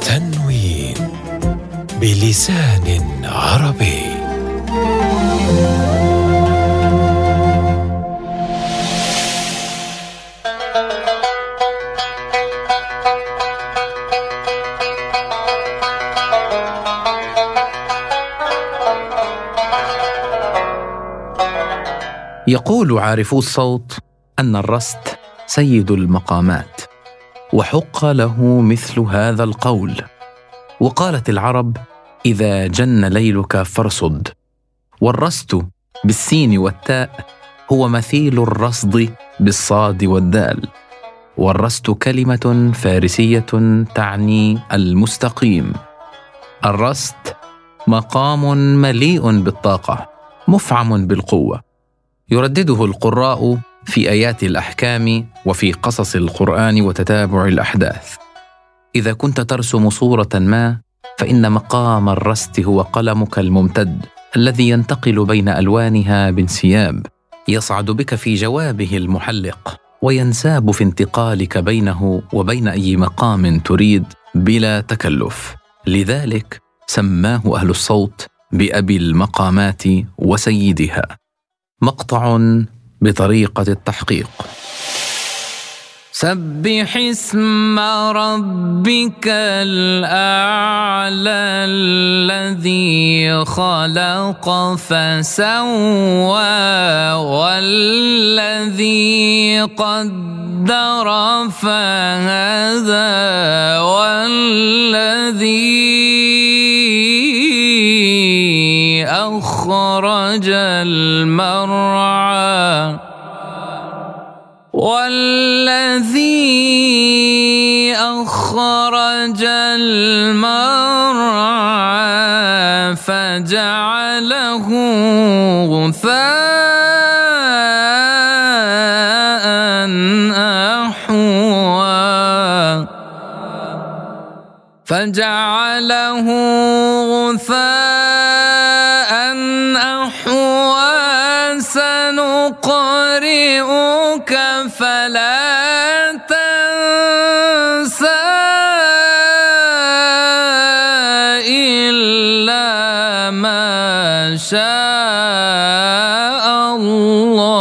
تنوين بلسان عربي. يقول عارفو الصوت أن الرست سيد المقامات وحق له مثل هذا القول. وقالت العرب إذا جن ليلك فارصد. والرست بالسين والتاء هو مثيل الرصد بالصاد والدال. والرست كلمة فارسية تعني المستقيم. الرست مقام مليء بالطاقة مفعم بالقوة. يردده القراء في آيات الأحكام وفي قصص القرآن وتتابع الأحداث. إذا كنت ترسم صورة ما فإن مقام الرست هو قلمك الممتد الذي ينتقل بين ألوانها بانسياب. يصعد بك في جوابه المحلق وينساب في انتقالك بينه وبين أي مقام تريد بلا تكلف. لذلك سماه أهل الصوت بأبي المقامات وسيدها. مقطع بطريقة التحقيق. سبح اسم ربك الأعلى الذي خلق فسوى والذي قدر فهدى والذي أخرج المرعى والذي أخرج المرعى فجعله غثاء أحوى. فجعله غثاء سنقرئك فلا تنسى إلا ما شاء الله.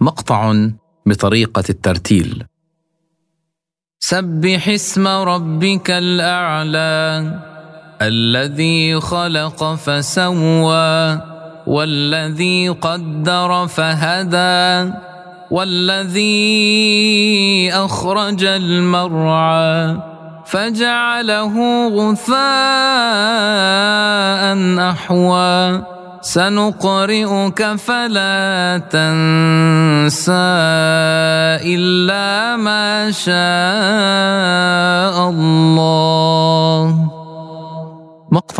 مقطع بطريقة الترتيل. سبح اسم ربك الأعلى. الذي خلق فسوى والذي قدر فهدى والذي أخرج المرعى فجعله غثاء أحوى. سنقرئك فلا تنسى إلا ما شاء الله.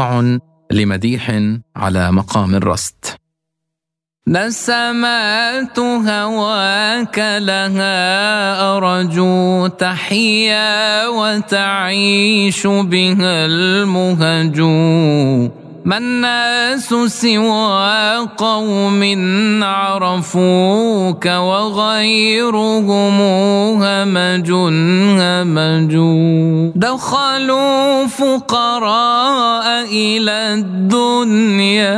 مقطع لمديح على مقام الرست نسمات هواك لها أرجو تحيا وتعيش بها المهجو ما الناس سوى قوم عرفوك وغيرهم همج همج. دخلوا فقراء إلى الدنيا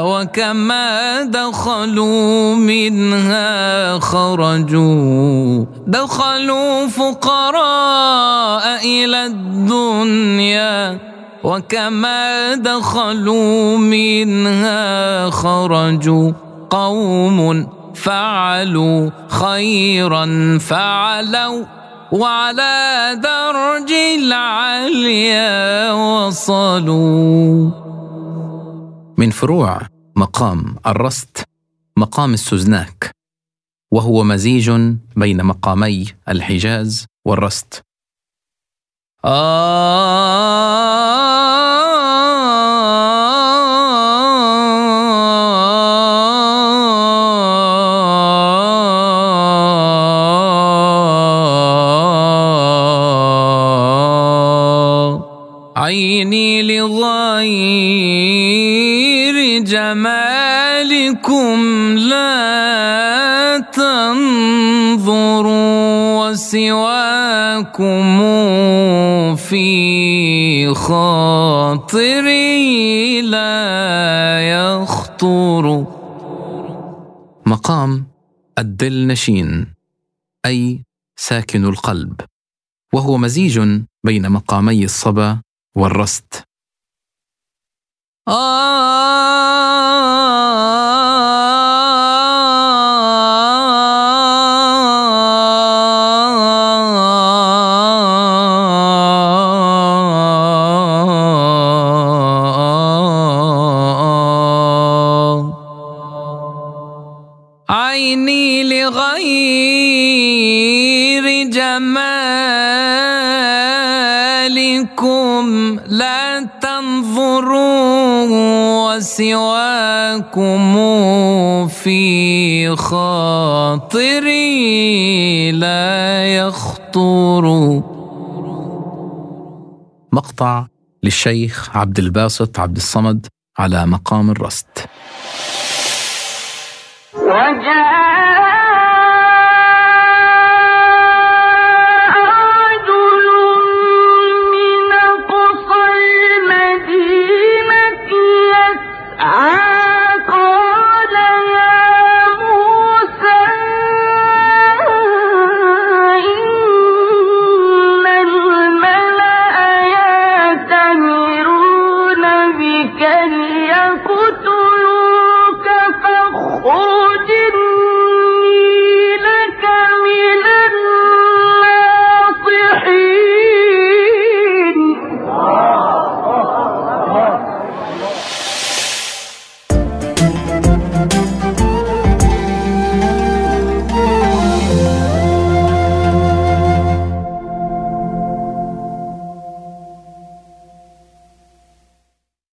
وكما دخلوا منها خرجوا. دخلوا فقراء إلى الدنيا وكما دخلوا منها خرجوا قوم فعلوا خيرا فعلوا وعلى درج العليا وصلوا. من فروع مقام الرست مقام السزناك وهو مزيج بين مقامي الحجاز والرست. عيني لغير جمالكم لا تنظروا وسواكم في خاطري لا يخطر. مقام الدل نشين أي ساكن القلب وهو مزيج بين مقامي الصبا والرست. عيني جمالكم لا تنظروا وسواكم في خاطري لا يخطر. مقطع للشيخ عبد الباسط عبد الصمد على مقام الرست يقتلوك